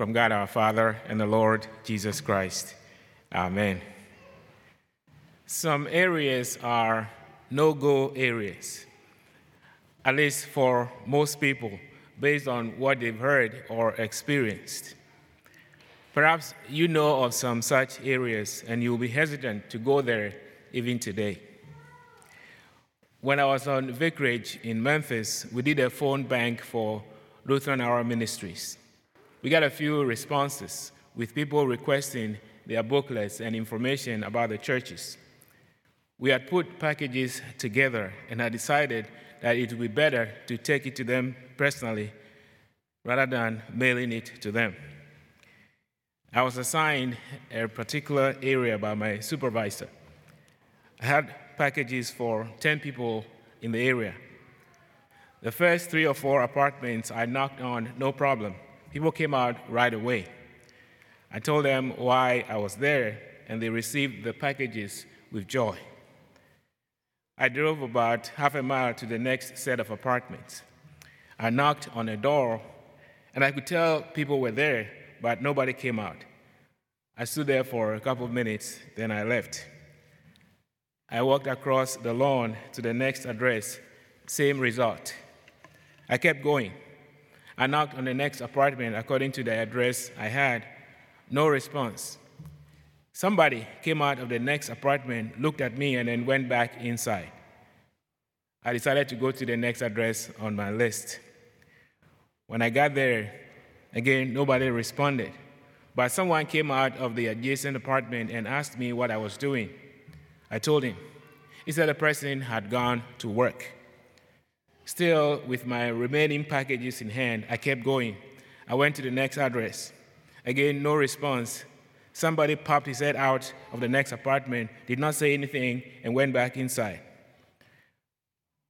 from God our Father and the Lord Jesus Christ. Amen. Some areas are no go areas, at least for most people, based on what they've heard or experienced. Perhaps you know of some such areas and you'll be hesitant to go there even today. When I was on vicarage in Memphis, we did a phone bank for Lutheran Hour Ministries. We got a few responses with people requesting their booklets and information about the churches. We had put packages together and had decided that it would be better to take it to them personally rather than mailing it to them. I was assigned a particular area by my supervisor. I had packages for 10 people in the area. The first three or four apartments I knocked on, no problem. People came out right away. I told them why I was there, and they received the packages with joy. I drove about half a mile to the next set of apartments. I knocked on a door, and I could tell people were there, but nobody came out. I stood there for a couple of minutes, then I left. I walked across the lawn to the next address, same result. I kept going. I knocked on the next apartment according to the address I had, no response. Somebody came out of the next apartment, looked at me, and then went back inside. I decided to go to the next address on my list. When I got there, again, nobody responded. But someone came out of the adjacent apartment and asked me what I was doing. I told him. He said the person had gone to work. Still, with my remaining packages in hand, I kept going. I went to the next address. Again, no response. Somebody popped his head out of the next apartment, did not say anything, and went back inside.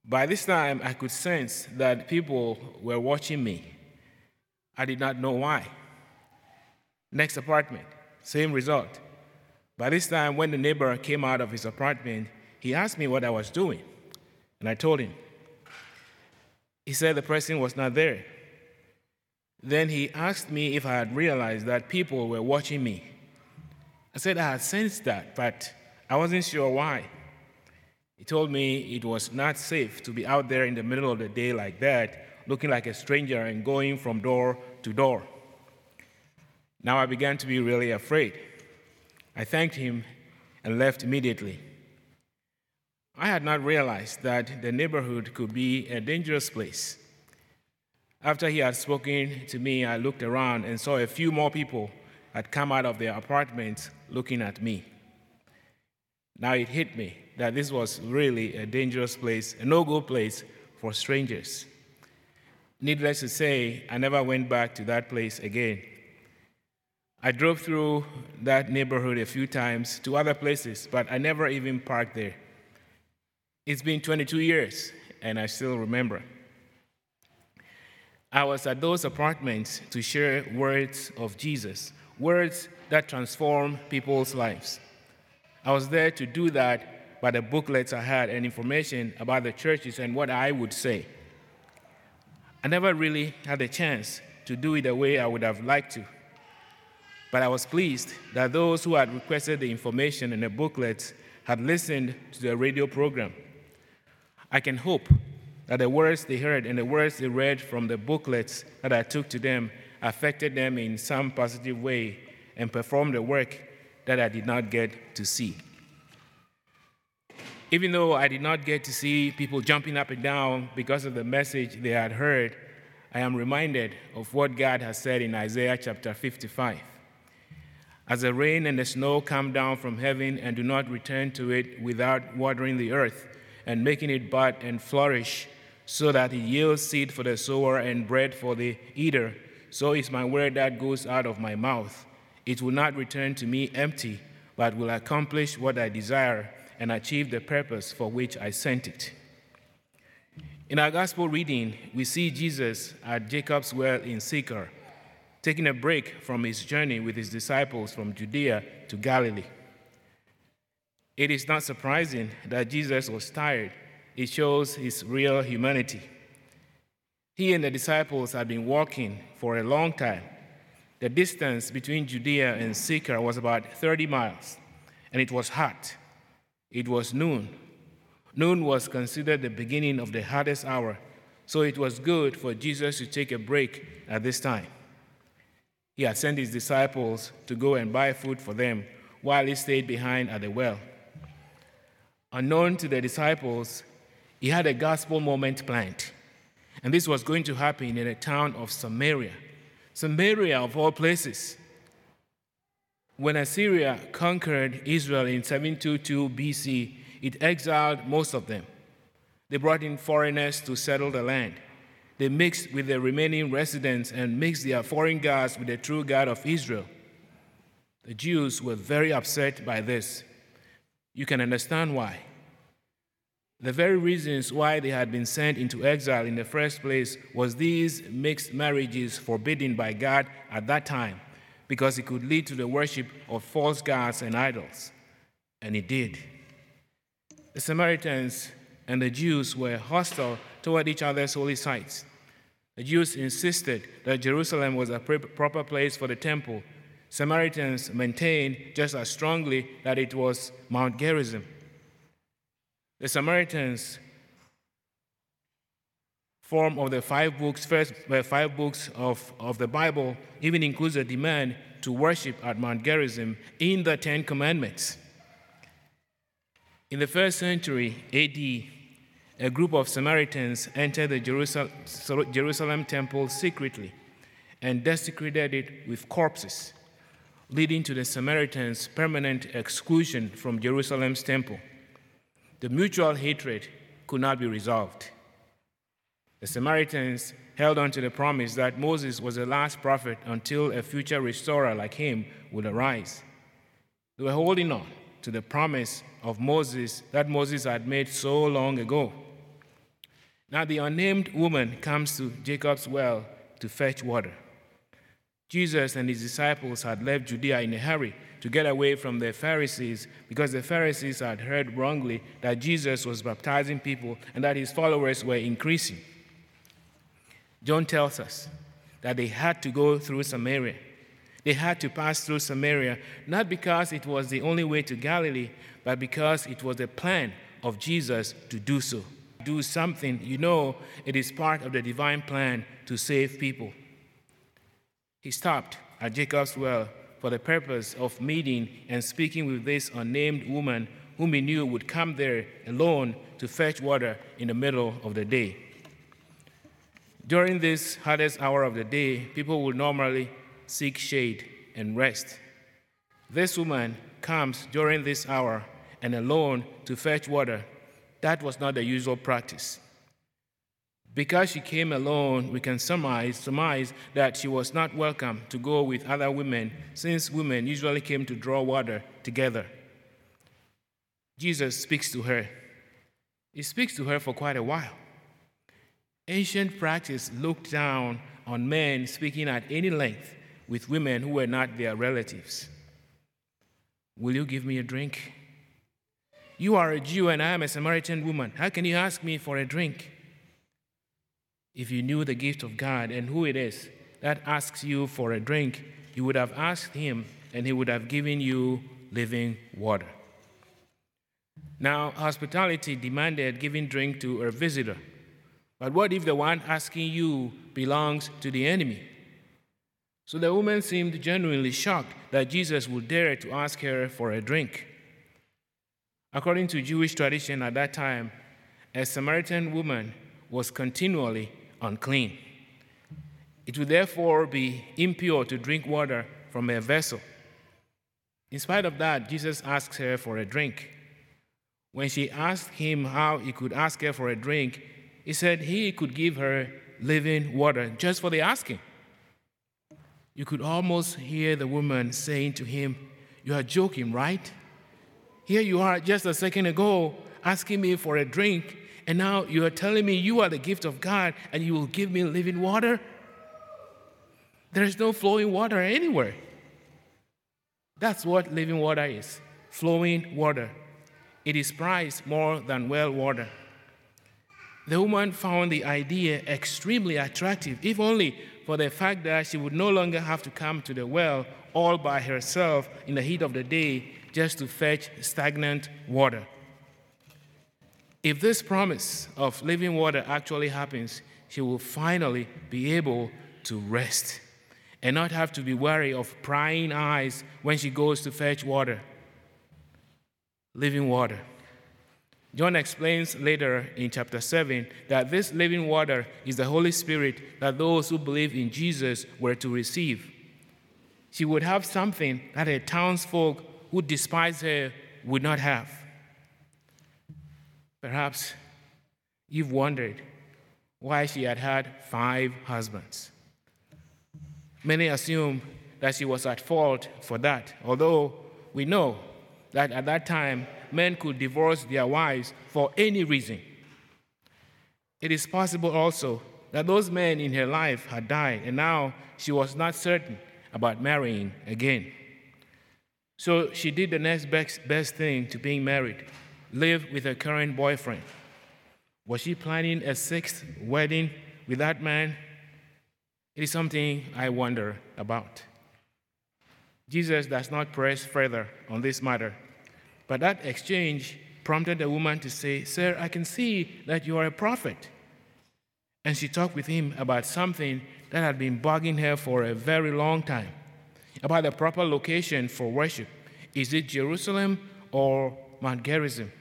By this time, I could sense that people were watching me. I did not know why. Next apartment, same result. By this time, when the neighbor came out of his apartment, he asked me what I was doing, and I told him. He said the person was not there. Then he asked me if I had realized that people were watching me. I said I had sensed that, but I wasn't sure why. He told me it was not safe to be out there in the middle of the day like that, looking like a stranger and going from door to door. Now I began to be really afraid. I thanked him and left immediately. I had not realized that the neighborhood could be a dangerous place. After he had spoken to me, I looked around and saw a few more people had come out of their apartments looking at me. Now it hit me that this was really a dangerous place, a no go place for strangers. Needless to say, I never went back to that place again. I drove through that neighborhood a few times to other places, but I never even parked there. It's been 22 years, and I still remember. I was at those apartments to share words of Jesus, words that transform people's lives. I was there to do that by the booklets I had and information about the churches and what I would say. I never really had a chance to do it the way I would have liked to. But I was pleased that those who had requested the information in the booklets had listened to the radio program. I can hope that the words they heard and the words they read from the booklets that I took to them affected them in some positive way and performed the work that I did not get to see. Even though I did not get to see people jumping up and down because of the message they had heard, I am reminded of what God has said in Isaiah chapter 55. As the rain and the snow come down from heaven and do not return to it without watering the earth and making it bud and flourish, so that it yields seed for the sower and bread for the eater, so is my word that goes out of my mouth. It will not return to me empty, but will accomplish what I desire and achieve the purpose for which I sent it. In our gospel reading, we see Jesus at Jacob's well in Sychar taking a break from his journey with his disciples from Judea to Galilee. It is not surprising that Jesus was tired. It shows his real humanity. He and the disciples had been walking for a long time. The distance between Judea and Sychar was about 30 miles, and it was hot. It was noon. Noon was considered the beginning of the hottest hour, so it was good for Jesus to take a break at this time. He had sent his disciples to go and buy food for them while he stayed behind at the well. Unknown to the disciples, he had a gospel moment planned. And this was going to happen in the town of Samaria. Samaria, of all places. When Assyria conquered Israel in 722 BC, it exiled most of them. They brought in foreigners to settle the land. They mixed with the remaining residents and mixed their foreign gods with the true God of Israel. The Jews were very upset by this. You can understand why. The very reasons why they had been sent into exile in the first place was these mixed marriages forbidden by God at that time because it could lead to the worship of false gods and idols. And it did. The Samaritans and the Jews were hostile toward each other's holy sites. The Jews insisted that Jerusalem was a proper place for the temple. Samaritans maintained just as strongly that it was Mount Gerizim. The Samaritans form of the five books, first uh, five books of, of the Bible, even includes a demand to worship at Mount Gerizim in the Ten Commandments. In the first century AD, a group of Samaritans entered the Jerusalem, Jerusalem temple secretly and desecrated it with corpses, leading to the Samaritans' permanent exclusion from Jerusalem's temple the mutual hatred could not be resolved. The Samaritans held on to the promise that Moses was the last prophet until a future restorer like him would arise. They were holding on to the promise of Moses that Moses had made so long ago. Now, the unnamed woman comes to Jacob's well to fetch water. Jesus and his disciples had left Judea in a hurry to get away from the Pharisees because the Pharisees had heard wrongly that Jesus was baptizing people and that his followers were increasing. John tells us that they had to go through Samaria. They had to pass through Samaria, not because it was the only way to Galilee, but because it was the plan of Jesus to do so. Do something, you know, it is part of the divine plan to save people. He stopped at Jacob's well for the purpose of meeting and speaking with this unnamed woman whom he knew would come there alone to fetch water in the middle of the day. During this hottest hour of the day, people would normally seek shade and rest. This woman comes during this hour and alone to fetch water. That was not the usual practice. Because she came alone, we can surmise, surmise that she was not welcome to go with other women, since women usually came to draw water together. Jesus speaks to her. He speaks to her for quite a while. Ancient practice looked down on men speaking at any length with women who were not their relatives. Will you give me a drink? You are a Jew and I am a Samaritan woman. How can you ask me for a drink? If you knew the gift of God and who it is that asks you for a drink, you would have asked him and he would have given you living water. Now, hospitality demanded giving drink to a visitor. But what if the one asking you belongs to the enemy? So the woman seemed genuinely shocked that Jesus would dare to ask her for a drink. According to Jewish tradition at that time, a Samaritan woman was continually unclean. It would therefore be impure to drink water from a vessel. In spite of that, Jesus asks her for a drink. When she asked him how he could ask her for a drink, he said he could give her living water just for the asking. You could almost hear the woman saying to him, You are joking, right? Here you are just a second ago asking me for a drink, and now you are telling me you are the gift of God and you will give me living water? There's no flowing water anywhere. That's what living water is flowing water. It is priced more than well water. The woman found the idea extremely attractive, if only for the fact that she would no longer have to come to the well all by herself in the heat of the day just to fetch stagnant water. If this promise of living water actually happens, she will finally be able to rest and not have to be wary of prying eyes when she goes to fetch water. Living water. John explains later in chapter 7 that this living water is the Holy Spirit that those who believe in Jesus were to receive. She would have something that her townsfolk who despise her would not have. Perhaps you've wondered why she had had five husbands. Many assume that she was at fault for that, although we know that at that time men could divorce their wives for any reason. It is possible also that those men in her life had died, and now she was not certain about marrying again. So she did the next best, best thing to being married live with her current boyfriend. Was she planning a sixth wedding with that man? It is something I wonder about. Jesus does not press further on this matter, but that exchange prompted the woman to say, Sir, I can see that you are a prophet. And she talked with him about something that had been bugging her for a very long time about the proper location for worship. Is it Jerusalem or Mount Gerizim?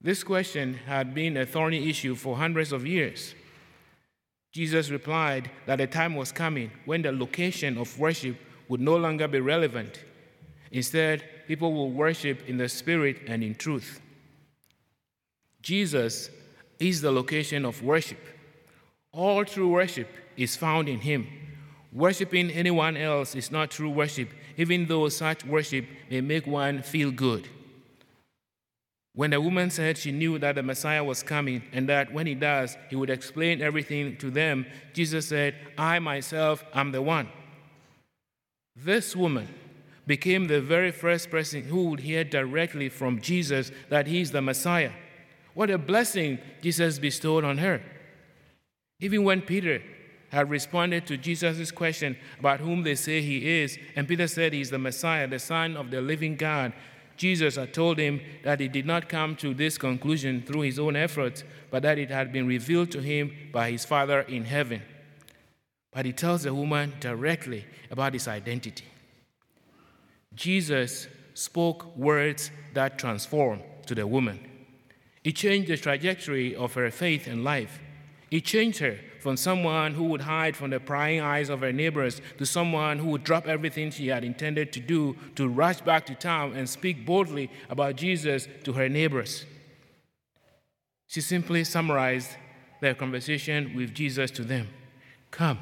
This question had been a thorny issue for hundreds of years. Jesus replied that a time was coming when the location of worship would no longer be relevant. Instead, people will worship in the spirit and in truth. Jesus is the location of worship. All true worship is found in Him. Worshipping anyone else is not true worship, even though such worship may make one feel good. When the woman said she knew that the Messiah was coming and that when he does, he would explain everything to them, Jesus said, I myself am the one. This woman became the very first person who would hear directly from Jesus that he is the Messiah. What a blessing Jesus bestowed on her. Even when Peter had responded to Jesus' question about whom they say he is, and Peter said he is the Messiah, the Son of the living God, Jesus had told him that he did not come to this conclusion through his own efforts, but that it had been revealed to him by his Father in heaven. But he tells the woman directly about his identity. Jesus spoke words that transformed to the woman. It changed the trajectory of her faith and life. It changed her from someone who would hide from the prying eyes of her neighbors to someone who would drop everything she had intended to do to rush back to town and speak boldly about Jesus to her neighbors. She simply summarized their conversation with Jesus to them Come,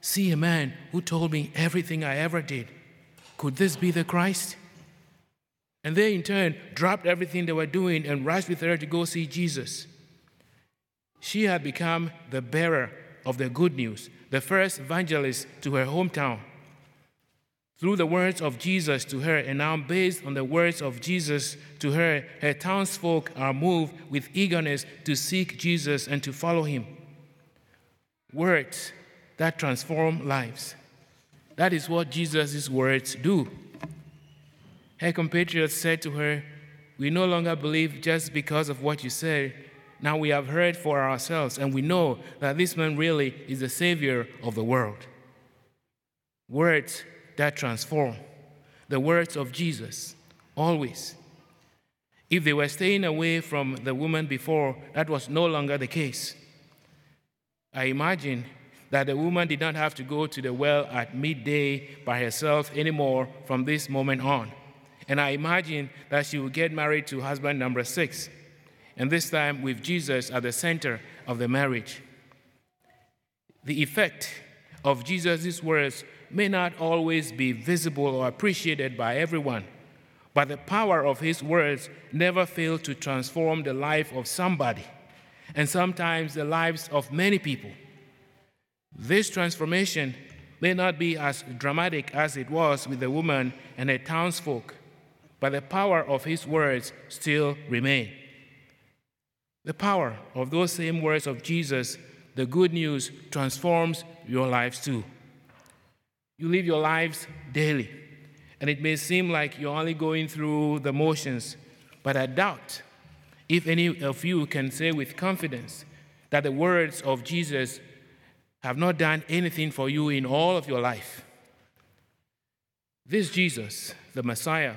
see a man who told me everything I ever did. Could this be the Christ? And they, in turn, dropped everything they were doing and rushed with her to go see Jesus. She had become the bearer of the good news, the first evangelist to her hometown. Through the words of Jesus to her, and now based on the words of Jesus to her, her townsfolk are moved with eagerness to seek Jesus and to follow him. Words that transform lives. That is what Jesus' words do. Her compatriots said to her, We no longer believe just because of what you said now we have heard for ourselves, and we know that this man really is the Savior of the world. Words that transform, the words of Jesus, always. If they were staying away from the woman before, that was no longer the case. I imagine that the woman did not have to go to the well at midday by herself anymore from this moment on. And I imagine that she would get married to husband number six and this time with Jesus at the center of the marriage. The effect of Jesus' words may not always be visible or appreciated by everyone, but the power of his words never failed to transform the life of somebody, and sometimes the lives of many people. This transformation may not be as dramatic as it was with the woman and her townsfolk, but the power of his words still remains. The power of those same words of Jesus, the good news, transforms your lives too. You live your lives daily, and it may seem like you're only going through the motions, but I doubt if any of you can say with confidence that the words of Jesus have not done anything for you in all of your life. This Jesus, the Messiah,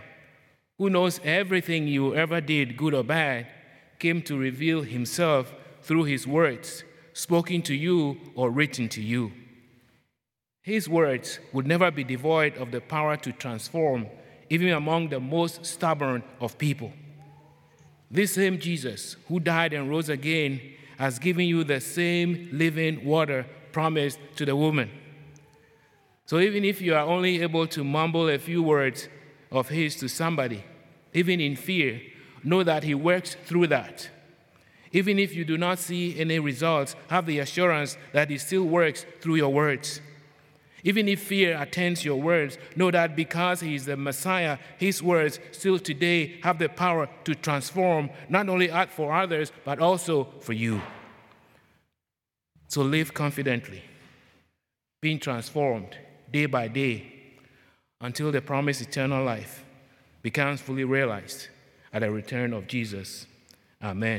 who knows everything you ever did, good or bad, came to reveal himself through his words, spoken to you or written to you. His words would never be devoid of the power to transform, even among the most stubborn of people. This same Jesus, who died and rose again, has given you the same living water promised to the woman. So even if you are only able to mumble a few words of His to somebody, even in fear, know that He works through that. Even if you do not see any results, have the assurance that He still works through your words. Even if fear attends your words, know that because He is the Messiah, His words still today have the power to transform not only for others, but also for you. So live confidently, being transformed day by day until the promised eternal life becomes fully realized at the return of Jesus. Amen.